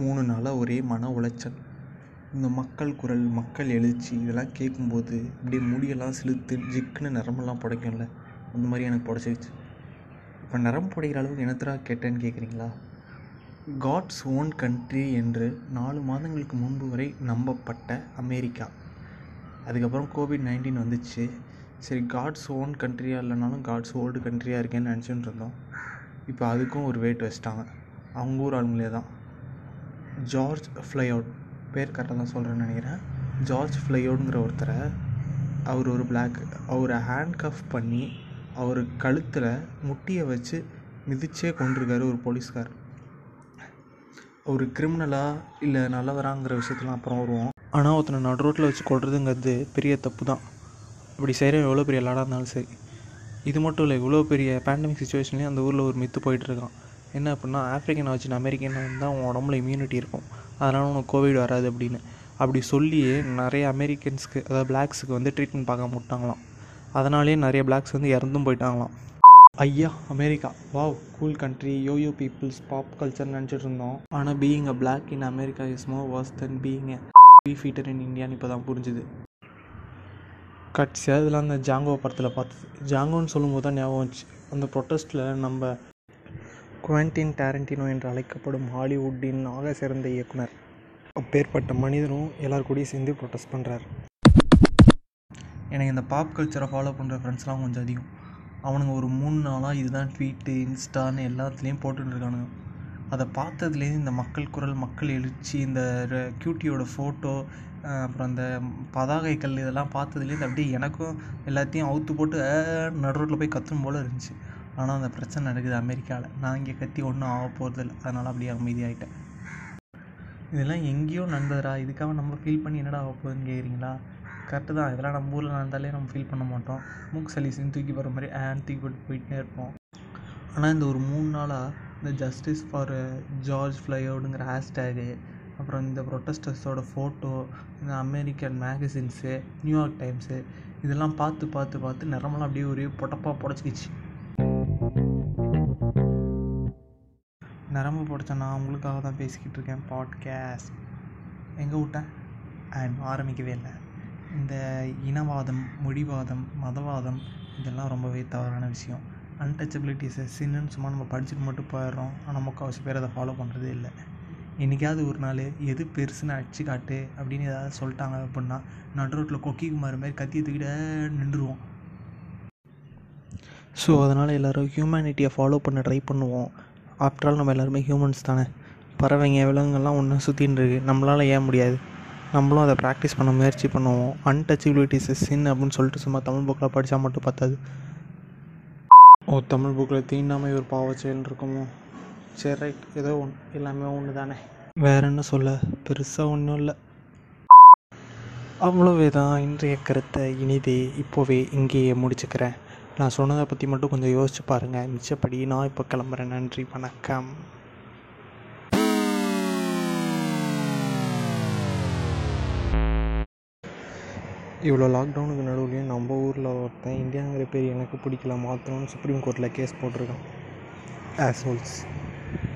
மூணு நாளாக ஒரே மன உளைச்சல். இந்த மக்கள் குரல் மக்கள் எழுச்சி இதெல்லாம் கேட்கும்போது அப்படியே முடியெல்லாம் சிலுத்து ஜிக்குன்னு நரம்பெல்லாம் புடைக்கும்ல அந்த மாதிரி எனக்கு புடச்சிருச்சு. இப்போ நரம்பு புடைக்கிற அளவுக்கு என்னத்தரா கேட்டேன்னு கேட்குறீங்களா காட்ஸ் ஓன் கண்ட்ரி என்று நாலு மாதங்களுக்கு முன்பு வரை நம்பப்பட்ட அமெரிக்கா. அதுக்கப்புறம் கோவிட் நைன்டீன் வந்துச்சு. சரி காட்ஸ் ஓன் கண்ட்ரியாக இல்லைனாலும் காட்ஸ் ஓல்டு கண்ட்ரியாக இருக்கேன்னு நினச்சிட்டு இருந்தோம். இப்போ அதுக்கும் ஒரு வெயிட் வச்சிட்டாங்க. அவங்க ஊர் ஆளுங்களே தான். ஜார்ஜ் ஃப்ளைவுட் பேர் கரெக்டாக தான் சொல்கிறேன்னு நினைக்கிறேன். ஜார்ஜ் ஃப்ளைஅவுட்ங்கிற ஒருத்தரை அவர் ஒரு பிளாக் அவரை ஹேண்ட் கஃப் பண்ணி அவர் கழுத்தில் முட்டியை வச்சு மிதிச்சே கொண்டிருக்காரு ஒரு போலீஸ்கார். ஒரு கிரிமினலாக இல்லை நல்லவராங்கிற விஷயத்தெலாம் அப்புறம் வருவோம். ஆனால் ஒருத்தனை நடு ரோட்டில் வச்சு கொள்றதுங்கிறது பெரிய தப்பு தான். இப்படி செய்கிறவன் எவ்வளோ பெரிய லாடாக இருந்தாலும் சரி. இது மட்டும் இல்லை இவ்வளோ பெரிய பேண்டமிக் சுச்சுவேஷன்லேயும் அந்த ஊரில் ஒரு மித்து போயிட்டுருக்கான் என்ன அப்படின்னா ஆஃப்ரிக்கன் வச்சு அமெரிக்கன் இருந்தால் உன் உடம்புல இம்யூனிட்டி இருக்கும். அதனால் உனக்கு கோவிட் வராது அப்படின்னு. அப்படி சொல்லியே நிறைய அமெரிக்கன்ஸ்க்கு அதாவது பிளாக்ஸுக்கு வந்து ட்ரீட்மெண்ட் பார்க்க முட்டாங்களாம் அதனாலேயே நிறைய பிளாக்ஸ் வந்து இறந்தும் போயிட்டாங்களாம். ஐயா America wow cool country yo yo peoples pop culture நினச்சிட்டு இருந்தோம். ஆனால் being a black in America is more was than being a feeder in இந்தியான்னு இப்போ தான் புரிஞ்சுது. கட்சியாக இதெல்லாம் அந்த ஜாங்கோ படத்தில் பார்த்தது. ஜாங்கோன்னு சொல்லும்போது தான் ஞாபகம் வந்துச்சு. அந்த ப்ரொட்டஸ்ட்டில் நம்ம குவான்டின் டேரண்டினோ என்று அழைக்கப்படும் ஹாலிவுட்டின் ஆக சிறந்த இயக்குனர். அப்பேற்பட்ட மனிதரும் எல்லார் கூடயும் சேர்ந்து ப்ரொட்டஸ்ட் பண்ணுறாரு எனக்கு இந்த பாப் கல்ச்சரை ஃபாலோ பண்ணுற ஃப்ரெண்ட்ஸ்லாம் கொஞ்சம் அதிகம். அவனுங்க ஒரு மூணு நாளாக இதுதான் ட்வீட்டு இன்ஸ்டான்னு எல்லாத்துலேயும் போட்டுன்னு இருக்கானுங்க. அதை பார்த்ததுலேருந்து இந்த மக்கள் குரல் மக்கள் எழுச்சி இந்த க்யூட்டியோட ஃபோட்டோ அப்புறம் அந்த பதாகை கல் இதெல்லாம் பார்த்ததுலேருந்து அப்படியே எனக்கும் எல்லாத்தையும் அவுத்து போட்டு நடு ரோட்டில் போய் கத்தும் போல் இருந்துச்சு. ஆனால் அந்த பிரச்சனை நடக்குது அமெரிக்காவில் நான் இங்கே கத்தி ஒன்றும் ஆக போகிறதில்ல அதனால் அப்படியே அமைதியாகிட்டேன் இதெல்லாம் எங்கேயோ நடந்ததுடா. இதுக்காக நம்ம ஃபீல் பண்ணி என்னடா ஆக போகுதுன்னு கேட்குறீங்களா கரெக்டு தான். இதெல்லாம் நம்ம ஊரில் நடந்தாலே நம்ம ஃபீல் பண்ண மாட்டோம். மூக்கு சலீஸ்ன்னு தூக்கி போகிற மாதிரி ஆன் தூக்கி போட்டு போயிட்டே இருப்போம். ஆனால் இந்த ஒரு மூணு நாளாக இந்த ஜஸ்டிஸ் ஃபார் ஜார்ஜ் ஃப்ளையோடுங்கிற ஹேஷ்டேகு அப்புறம் இந்த ப்ரொட்டஸ்டர்ஸோட ஃபோட்டோ இந்த American magazines New York Times இதெல்லாம் பார்த்து பார்த்து பார்த்து நிறமெல்லாம் அப்படியே ஒரே பொட்டப்பாக புடச்சிக்கிச்சு. நரம்பு புடச்ச நான் உங்களுக்காக தான் பேசிக்கிட்டு இருக்கேன் பாட்காஸ்ட் எங்கே விட்டேன் அண்ட் ஆரம்பிக்கவே இல்லை. இந்த இனவாதம் மொழிவாதம் மதவாதம் இதெல்லாம் ரொம்பவே தவறான விஷயம். அன்டச்சபிலிட்டிஸை சின்னு சும்மா நம்ம படிச்சுட்டு மட்டும் போயிடுறோம். ஆனால் முக்கால்வாசி பேர் அதை ஃபாலோ பண்ணுறதே இல்லை. என்றைக்காவது ஒரு நாள் எது பெருசுன்னு அடிச்சு காட்டு அப்படின்னு ஏதாவது சொல்லிட்டாங்க அப்படின்னா நடு ரோட்டில் கொக்கி குமார் மாதிரி கத்தியை தூக்கிட்டு ஸோ அதனால் எல்லோரும் ஹியூமனிட்டியை ஃபாலோ பண்ண ட்ரை பண்ணுவோம். ஆஃப்டர் ஆல் நம்ம எல்லாருமே ஹியூமன்ஸ் தானே. பறவைங்க விலங்குகள்லாம் ஒன்றா சுற்றின்னு இருக்கு. நம்மளால் ஏன் முடியாது? நம்மளும் அதை ப்ராக்டிஸ் பண்ண முயற்சி பண்ணுவோம். அன்டச்சபிலிட்டிஸ் சின் அப்படின்னு சொல்லிட்டு சும்மா தமிழ் புக்கில் படித்தா மட்டும் பார்த்தாது ஓ தமிழ் புக்கில் தீண்டாமை ஒரு பாவ செயல் இருக்குமோ? சரி ரைட் ஏதோ ஒன்று எல்லாமே ஒன்று தானே வேற என்ன சொல்ல? பெருசாக ஒன்றும் இல்லை. அவ்வளவே தான் இன்றைய கருத்தை இனிதே இப்போவே இங்கேயே முடிச்சுக்கிறேன். நான் சொன்னதை பற்றி மட்டும் கொஞ்சம் யோசிச்சு பாருங்கள் மிச்சப்படி நான் இப்போ கிளம்புறேன். நன்றி வணக்கம். இவ்வளோ லாக்டவுனுக்கு நடுவுலையும் நம்ம ஊரில் ஒருத்தன் இந்தியாங்கிற பேர் எனக்கு பிடிக்கல. மாற்றணும்னு சுப்ரீம் கோர்ட்டில் கேஸ் போட்டிருக்கான். ஹோல்ஸ்